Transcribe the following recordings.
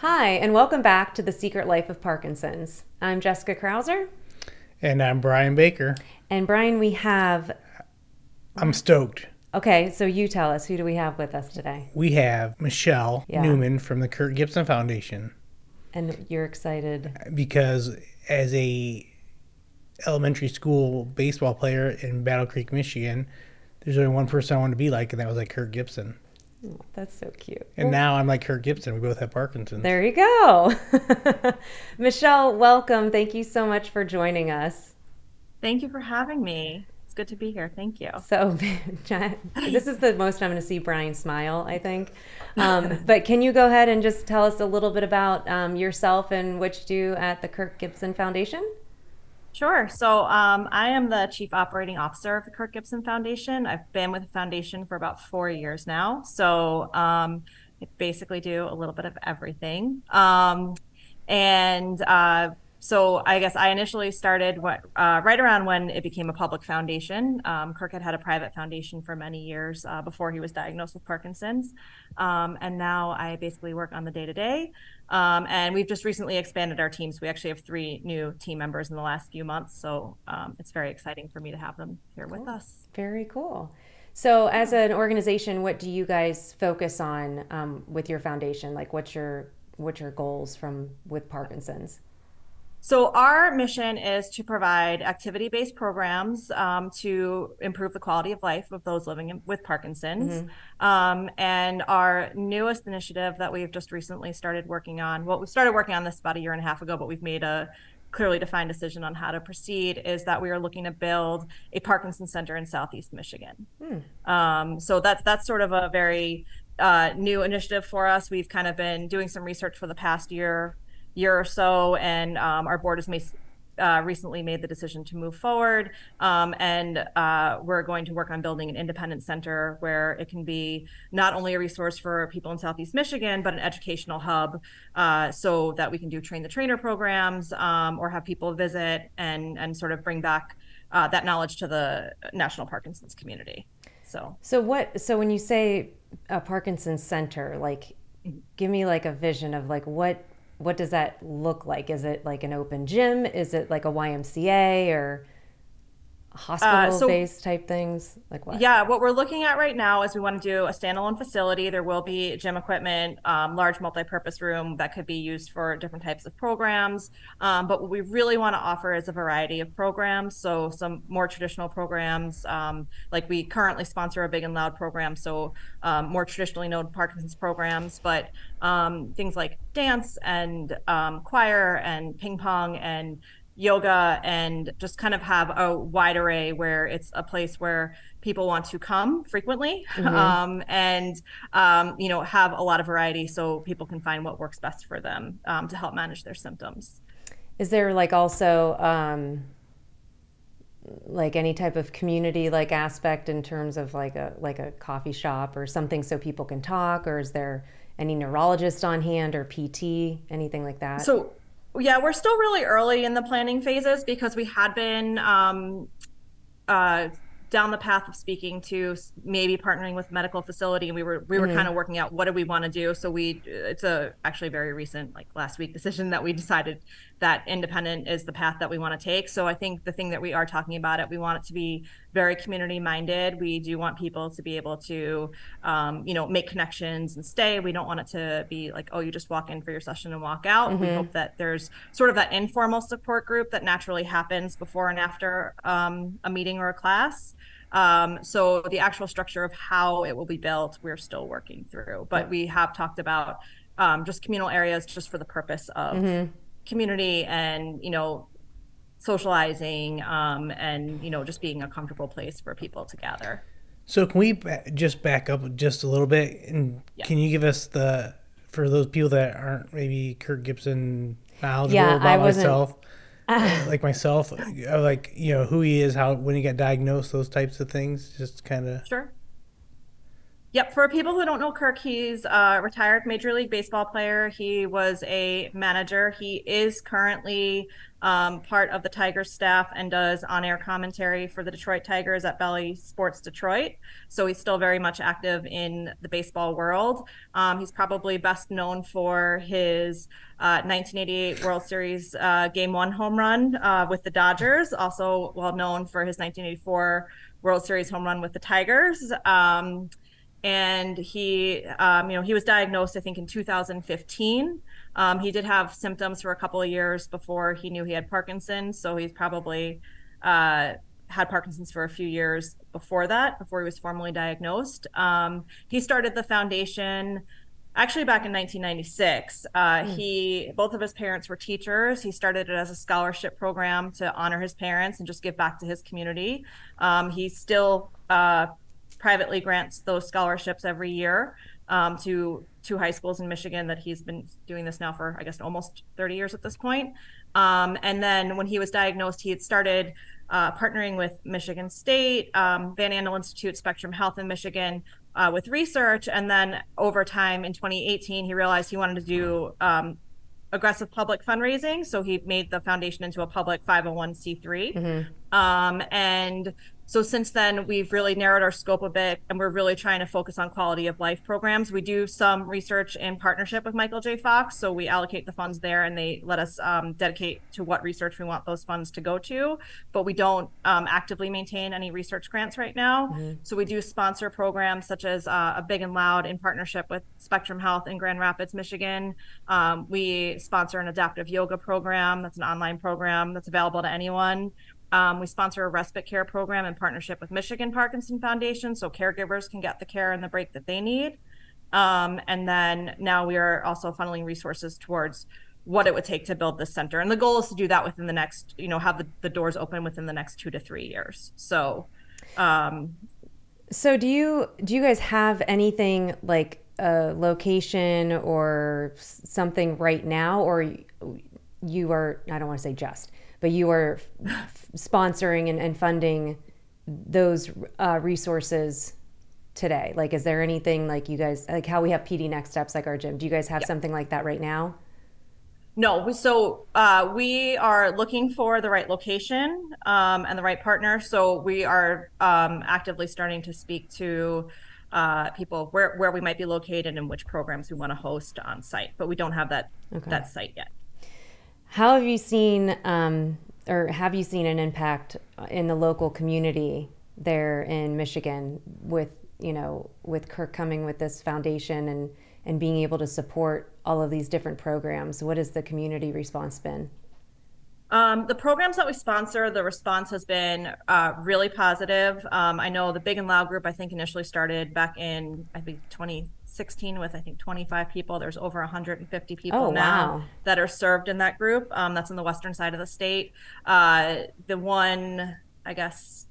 Hi, and welcome back to The Secret Life of Parkinson's. I'm Jessica Krauser. And I'm Brian Baker. And Brian, we have. I'm stoked. Okay, so you tell us, who do we have with us today? We have Michelle Yeah. Newman from the Kirk Gibson Foundation And you're excited. because as a elementary school baseball player in Battle Creek, Michigan, there's only one person I wanted to be like, and that was like Kirk Gibson. That's so cute. And now I'm like Kirk Gibson. We both have Parkinson's. There you go. Michelle, welcome. Thank you so much for joining us. Thank you for having me. It's good to be here. Thank you. So, this is the most I'm going to see Brian smile, I think. Um, but can you go ahead and just tell us a little bit about um, yourself and what you do at the Kirk Gibson Foundation? Sure. So um, I am the Chief Operating Officer of the Kirk Gibson Foundation. I've been with the foundation for about four years now. So um, I basically do a little bit of everything. Um, and uh, so I guess I initially started what, uh, right around when it became a public foundation. Um, Kirk had had a private foundation for many years uh, before he was diagnosed with Parkinson's. Um, and now I basically work on the day to day. And we've just recently expanded our teams. We actually have three new team members in the last few months. So um, it's very exciting for me to have them here with us. Very cool. So, as an organization, what do you guys focus on um, with your foundation? Like, what's your what's your goals from with Parkinson's? So our mission is to provide activity-based programs um, to improve the quality of life of those living in, with Parkinson's. Um, and our newest initiative that we've just recently started working on, well, we started working on this about a year and a half ago, but we've made a clearly defined decision on how to proceed, is that we are looking to build a Parkinson Center in Southeast Michigan. Um, so that's that's sort of a very uh, new initiative for us. We've kind of been doing some research for the past year year or so, and um, our board has made, uh, recently made the decision to move forward. Um, and uh, we're going to work on building an independent center where it can be not only a resource for people in Southeast Michigan, but an educational hub uh, so that we can do train the trainer programs um, or have people visit and, and sort of bring back uh, that knowledge to the National Parkinson's community. So, So, what? So, when you say a Parkinson's center, like, give me like a vision of like what what does that look like? Is it like an open gym? Is it like a YMCA or hospital based type things? Like what? Yeah, what we're looking at right now is we want to do a standalone facility. There will be gym equipment, um, large multi-purpose room that could be used for different types of programs. Um, but what we really want to offer is a variety of programs. So some more traditional programs, um, like we currently sponsor a Big and Loud program, so um, more traditionally known Parkinson's programs, but um, things like dance and um, choir and ping pong and yoga and just kind of have a wide array where it's a place where people want to come frequently. Um, and um, you know have a lot of variety so people can find what works best for them um, to help manage their symptoms. Is there like also um, like any type of community like aspect in terms of like a like a coffee shop or something so people can talk, or is there any neurologist on hand or PT, anything like that? so yeah we're still really early in the planning phases because we had been um, uh, down the path of speaking to maybe partnering with medical facility and we were we were kind of working out what do we want to do? So we it's a actually very recent like last week decision that we decided that independent is the path that we want to take. So i think the thing that we are talking about it we want it to be very community minded we do want people to be able to um, you know make connections and stay. We don't want it to be like oh you just walk in for your session and walk out. We hope that there's sort of that informal support group that naturally happens before and after um, a meeting or a class um, so the actual structure of how it will be built, we're still working through. But we have talked about um, just communal areas just for the purpose of community and you know socializing um, and you know just being a comfortable place for people to gather. So can we ba- just back up just a little bit and can you give us the for those people that aren't maybe Kirk Gibson knowledgeable Yeah, about I wasn't- myself, like myself, uh, like you know who he is, how when he got diagnosed, those types of things, just kind of. Sure. Yep. For people who don't know Kirk, he's a retired Major League Baseball player. He was a manager. He is currently um, part of the Tigers staff and does on air commentary for the Detroit Tigers at Bally Sports Detroit. So he's still very much active in the baseball world. Um, he's probably best known for his uh, 1988 World Series uh, Game One home run uh, with the Dodgers, also well known for his 1984 World Series home run with the Tigers. Um, and he, um, you know, he was diagnosed, I think, in 2015. Um, he did have symptoms for a couple of years before he knew he had Parkinson's. So he's probably uh, had Parkinson's for a few years before that, before he was formally diagnosed. Um, he started the foundation actually back in 1996 uh, mm. he both of his parents were teachers he started it as a scholarship program to honor his parents and just give back to his community um, he still uh, privately grants those scholarships every year um, to two high schools in Michigan that he's been doing this now for, I guess, almost 30 years at this point. Um, and then when he was diagnosed, he had started uh, partnering with Michigan State, um, Van Andel Institute, Spectrum Health in Michigan uh, with research. And then over time in 2018, he realized he wanted to do um, aggressive public fundraising. So he made the foundation into a public 501c3. Mm-hmm. Um, and so since then, we've really narrowed our scope a bit, and we're really trying to focus on quality of life programs. We do some research in partnership with Michael J. Fox, so we allocate the funds there, and they let us um, dedicate to what research we want those funds to go to. But we don't um, actively maintain any research grants right now. Mm-hmm. So we do sponsor programs such as uh, a Big and Loud in partnership with Spectrum Health in Grand Rapids, Michigan. Um, we sponsor an adaptive yoga program. That's an online program that's available to anyone. Um, we sponsor a respite care program in partnership with Michigan Parkinson Foundation, so caregivers can get the care and the break that they need. Um, and then now we are also funneling resources towards what it would take to build this center. And the goal is to do that within the next, you know, have the, the doors open within the next two to three years. So, um, so do you do you guys have anything like a location or something right now, or you are? I don't want to say just but you are sponsoring and, and, funding those uh, resources today like is there anything like you guys like how we have pd next steps like our gym do you guys have yeah. something like that right now no so uh, we are looking for the right location um, and the right partner so we are um, actively starting to speak to uh, people where, where we might be located and which programs we want to host on site but we don't have that okay. that site yet how have you seen, um, or have you seen an impact in the local community there in Michigan with, you know, with Kirk coming with this foundation and, and being able to support all of these different programs? What has the community response been? Um, the programs that we sponsor, the response has been uh, really positive. Um, I know the Big and Loud group, I think, initially started back in, I think, 2016 with, I think, 25 people. There's over 150 people oh, now wow. that are served in that group. Um, that's on the western side of the state. Uh, the one, I guess,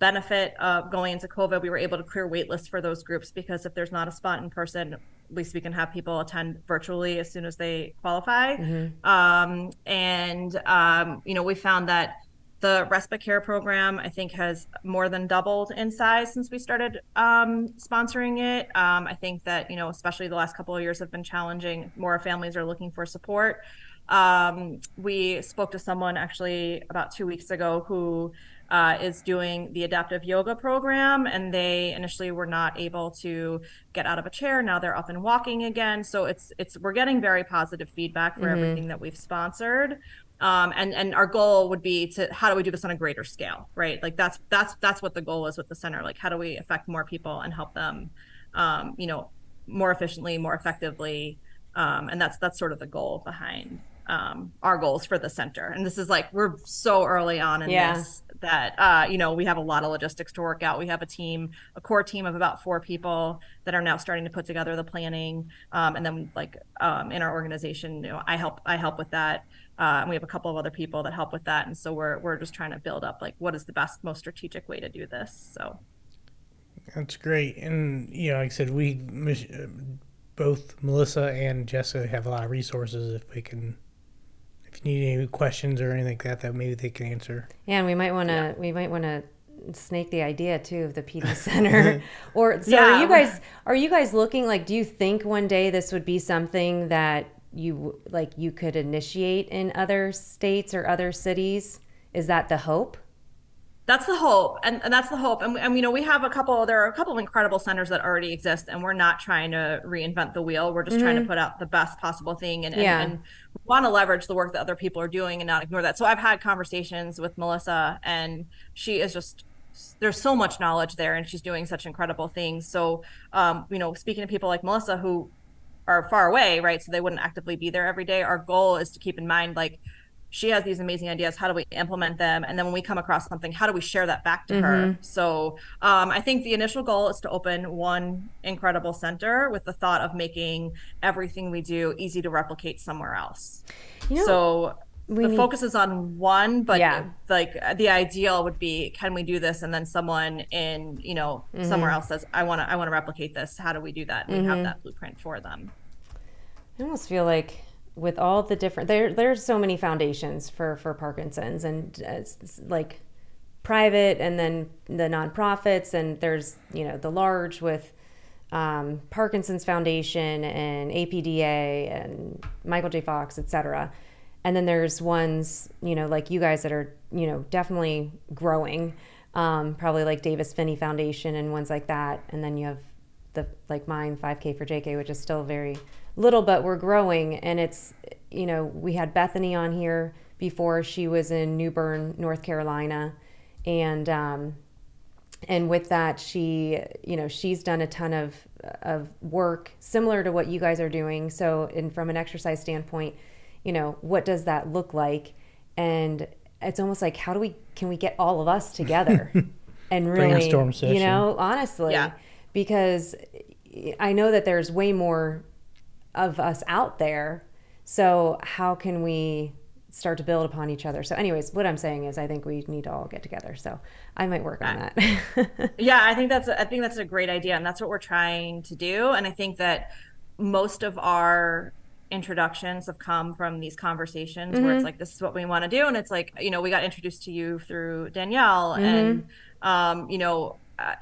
benefit of going into COVID, we were able to clear wait lists for those groups because if there's not a spot in person, least we can have people attend virtually as soon as they qualify. Mm-hmm. Um, and, um, you know, we found that the respite care program, I think, has more than doubled in size since we started um, sponsoring it. Um, I think that, you know, especially the last couple of years have been challenging. More families are looking for support. Um, we spoke to someone actually about two weeks ago who uh, is doing the adaptive yoga program, and they initially were not able to get out of a chair. Now they're up and walking again. So it's it's we're getting very positive feedback for mm-hmm. everything that we've sponsored. Um, and and our goal would be to how do we do this on a greater scale, right? Like that's that's that's what the goal is with the center. Like how do we affect more people and help them, um, you know, more efficiently, more effectively, um, and that's that's sort of the goal behind um, our goals for the center. And this is like we're so early on in yeah. this that uh, you know we have a lot of logistics to work out. We have a team, a core team of about four people that are now starting to put together the planning, um, and then like um, in our organization, you know, I help I help with that. Uh, and we have a couple of other people that help with that, and so we're we're just trying to build up like what is the best, most strategic way to do this. So that's great, and you know, like I said, we both Melissa and Jessica have a lot of resources if we can if you need any questions or anything like that, that maybe they can answer. Yeah, and we might want to yeah. we might want to snake the idea too of the PD center. or so Yeah. are you guys are you guys looking like do you think one day this would be something that you like you could initiate in other states or other cities? Is that the hope? That's the hope, and, and that's the hope. And, and you know, we have a couple. There are a couple of incredible centers that already exist, and we're not trying to reinvent the wheel. We're just trying to put out the best possible thing, and, and, Yeah. and want to leverage the work that other people are doing and not ignore that. So I've had conversations with Melissa, and she is just there's so much knowledge there, and she's doing such incredible things. So, um, you know, speaking to people like Melissa who are far away, right? So they wouldn't actively be there every day. Our goal is to keep in mind, like, she has these amazing ideas. How do we implement them? And then when we come across something, how do we share that back to her? So um, I think the initial goal is to open one incredible center with the thought of making everything we do easy to replicate somewhere else. You know, so the need- focus is on one, but Yeah. like the ideal would be, can we do this? And then someone in, you know, somewhere Mm-hmm. else says, I want to, I want to replicate this. How do we do that? And we have that blueprint for them. I almost feel like with all the different there there's so many foundations for for Parkinson's and uh, it's, it's like private and then the nonprofits and there's you know the large with um, Parkinson's Foundation and APDA and Michael J. Fox, et cetera. And then there's ones, you know, like you guys that are, you know, definitely growing, um, probably like Davis Phinney Foundation and ones like that. And then you have the like mine 5k for jk which is still very little but we're growing. And it's you know we had bethany on here before. She was in new bern north carolina. And um and with that she you know she's done a ton of of work similar to what you guys are doing. So in from an exercise standpoint you know what does that look like? And it's almost like how do we can we get all of us together and really Brainstorm you session. know honestly. Yeah. Because i know that there's way more of us out there. So how can we start to build upon each other? So anyways what i'm saying is i think we need to all get together. So i might work on that. Yeah, I think that's I think that's a great idea, and that's what we're trying to do. And I think that most of our introductions have come from these conversations where it's like this is what we want to do, and it's like you know we got introduced to you through Danielle, and um, you know. Uh,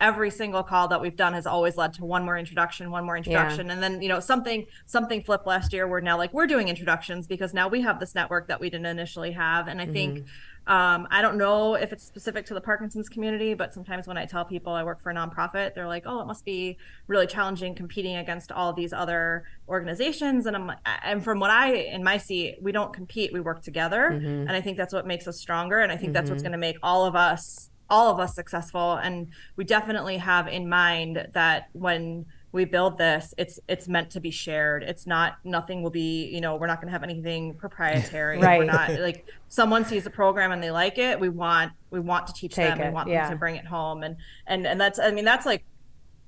every single call that we've done has always led to one more introduction one more introduction. And then you know something something flipped last year where now like we're doing introductions because now we have this network that we didn't initially have. And i think mm-hmm. um, i don't know if it's specific to the parkinson's community but sometimes when i tell people i work for a nonprofit they're like oh it must be really challenging competing against all these other organizations. And i'm and from what i in my seat we don't compete we work together. Mm-hmm. And i think that's what makes us stronger. And i think that's what's mm-hmm. going to make all of us all of us successful and we definitely have in mind that when we build this it's it's meant to be shared it's not nothing will be you know we're not going to have anything proprietary right. we're not like someone sees a program and they like it we want we want to teach Take them we want yeah. them to bring it home and and and that's i mean that's like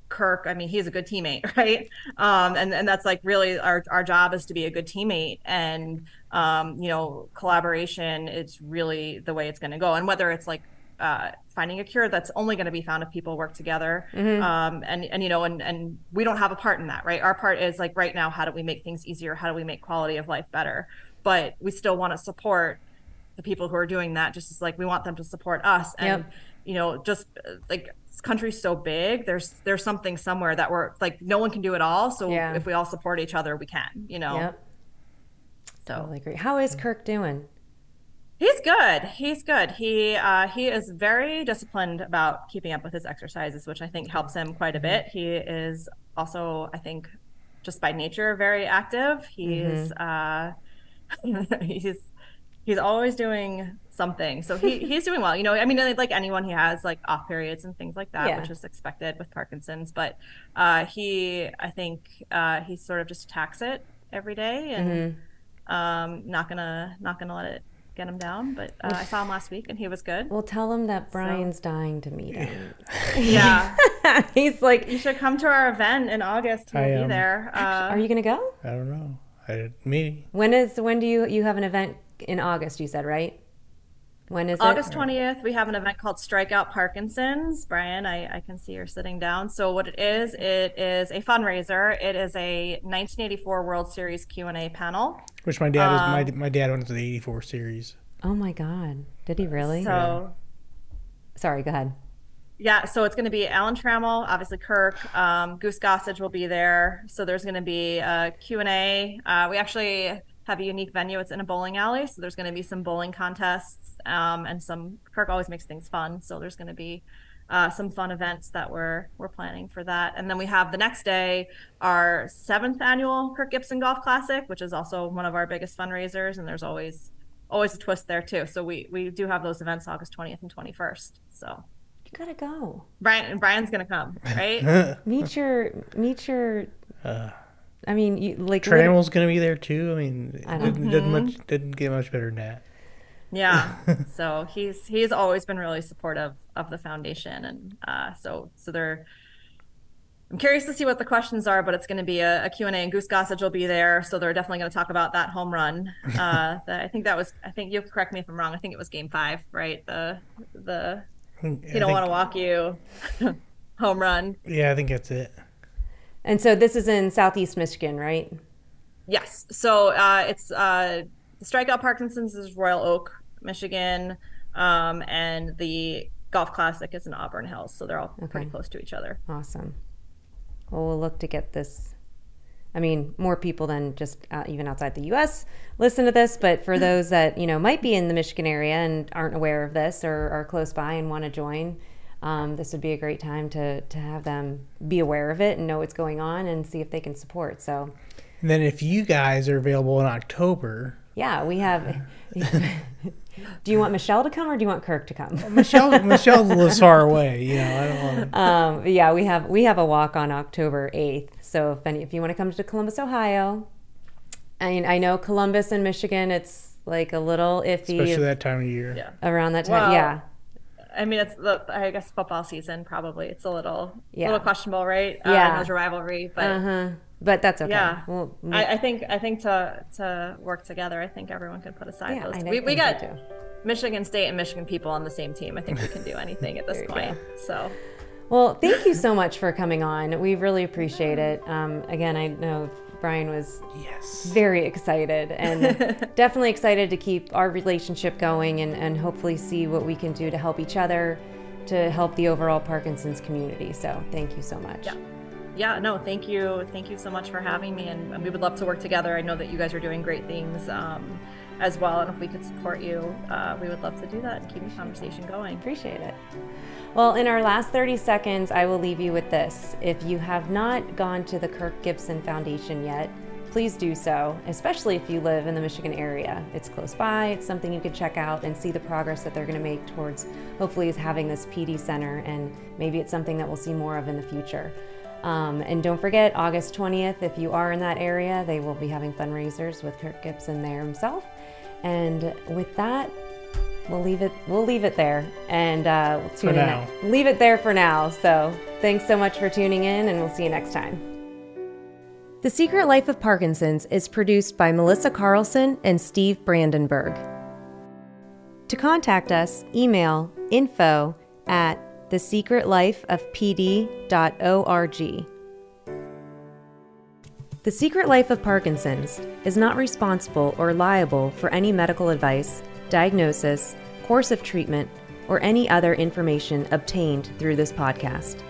Kirk, I mean, he's a good teammate, right? Um, and and that's like really our our job is to be a good teammate, and um, you know, collaboration is really the way it's going to go. And whether it's like uh, finding a cure that's only going to be found if people work together, um, and and you know, and and we don't have a part in that, right? Our part is like right now, how do we make things easier? How do we make quality of life better? But we still want to support the people who are doing that, just as like we want them to support us, and Yep. you know, just uh, like this country's so big, there's there's something somewhere that we're like no one can do it all. So Yeah. if we all support each other, we can, you know. yep So totally agree how is kirk doing he's good. He's good. He uh, he is very disciplined about keeping up with his exercises, which I think helps him quite a bit. He is also, I think, just by nature very active. He's uh, he's he's always doing something. So he he's doing well. You know, I mean, like anyone, he has like off periods and things like that, Yeah. which is expected with Parkinson's. But uh, he, I think, uh, he sort of just attacks it every day and um, not gonna not gonna let it get him down. But uh, I saw him last week and he was good. well tell him that brian's dying to meet him Yeah, he's like you should come to our event in August. He'll I, be um, there. Uh, are you gonna go I don't know. I, maybe. when is when do you you have an event in august you said right when is August it 20th, we have an event called Strikeout Parkinson's. Brian, I, I can see you're sitting down. So what it is, it is a fundraiser. It is a 1984 World Series Q&A panel. Which my dad was. Um, My my dad went to the '84 series. oh my god did he really So sorry, go ahead. Yeah, so it's going to be Alan Trammell, obviously Kirk, um, Goose Gossage will be there. So there's going to be a Q&A. Uh, we actually have a unique venue. It's in a bowling alley. So there's going to be some bowling contests um, and some, Kirk always makes things fun. So there's going to be uh, some fun events that we're, we're planning for that. And then we have the next day, our seventh annual Kirk Gibson Golf Classic, which is also one of our biggest fundraisers. And there's always, always a twist there too. So we, we do have those events August 20th and 21st. So you gotta go. Brian Brian's gonna come, right? meet your meet your. Uh, I mean, you, like Trammell's gonna be there too. I mean, I didn't, didn't much didn't get much better than that. Yeah. so he's he's always been really supportive of the foundation, and uh, so so they're. I'm curious to see what the questions are, but it's going to be a, a Q&A and Goose Gossage will be there. So they're definitely going to talk about that home run. Uh, that I think that was, I think you'll correct me if I'm wrong. I think it was game five, right? The, the he don't want to walk you home run. Yeah, I think that's it. And so this is in Southeast Michigan, right? Yes. So uh, it's uh, the Strikeout Parkinson's is Royal Oak, Michigan, um, and the Golf Classic is in Auburn Hills. So they're all okay. pretty close to each other. Awesome. Well, we'll look to get this I mean, more people than just uh, even outside the U.S. listen to this. But for those that you know might be in the Michigan area and aren't aware of this or are close by and want to join, um, this would be a great time to to have them be aware of it and know what's going on and see if they can support. So. And then if you guys are available in October. Yeah, we have. do you want Michelle to come or do you want Kirk to come? Michelle Michelle lives far away. You know, I don't want. Um, yeah, we have we have a walk on October eighth. So if any, if you want to come to Columbus, Ohio, I mean, I know Columbus and Michigan, it's like a little iffy. Especially that time of year. Yeah. Around that time, well, yeah. I mean, it's the I guess football season probably. It's a little yeah. little questionable, right? Yeah, uh, there's a rivalry, but uh-huh. but that's okay. Yeah, well, I, I, think I think to to work together, I think everyone can put aside yeah, those. We, we got Michigan State and Michigan people on the same team. I think we can do anything at this point. Go. So well, thank you so much for coming on. We really appreciate it. Um, again, I know Brian was yes very excited and definitely excited to keep our relationship going and, and hopefully see what we can do to help each other to help the overall Parkinson's community. So thank you so much. Yeah. Yeah, no, thank you. Thank you so much for having me. And, we would love to work together. I know that you guys are doing great things um, as well. And if we could support you, uh, we would love to do that and keep the conversation going. Appreciate it. Well, in our last 30 seconds, I will leave you with this. If you have not gone to the Kirk Gibson Foundation yet, please do so, especially if you live in the Michigan area. It's close by, it's something you could check out and see the progress that they're going to make towards hopefully is having this PD center, and maybe it's something that we'll see more of in the future. Um, and don't forget, August 20th, if you are in that area, they will be having fundraisers with Kirk Gibson there himself. And with that, we'll leave it we'll leave it there. And uh, we'll tune for in now. leave it there for now. So thanks so much for tuning in and we'll see you next time. The secret life of parkinson's is produced by melissa carlson and steve brandenburg. To contact us email info at thesecretlifeofpd.org the Secret Life of Parkinson's is not responsible or liable for any medical advice diagnosis, course of treatment, or any other information obtained through this podcast.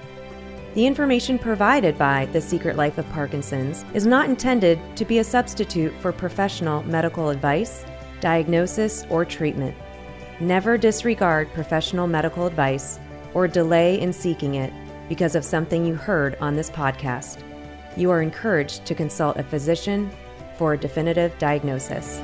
The information provided by The Secret Life of Parkinson's is not intended to be a substitute for professional medical advice, diagnosis, or treatment. Never disregard professional medical advice or delay in seeking it because of something you heard on this podcast. You are encouraged to consult a physician for a definitive diagnosis.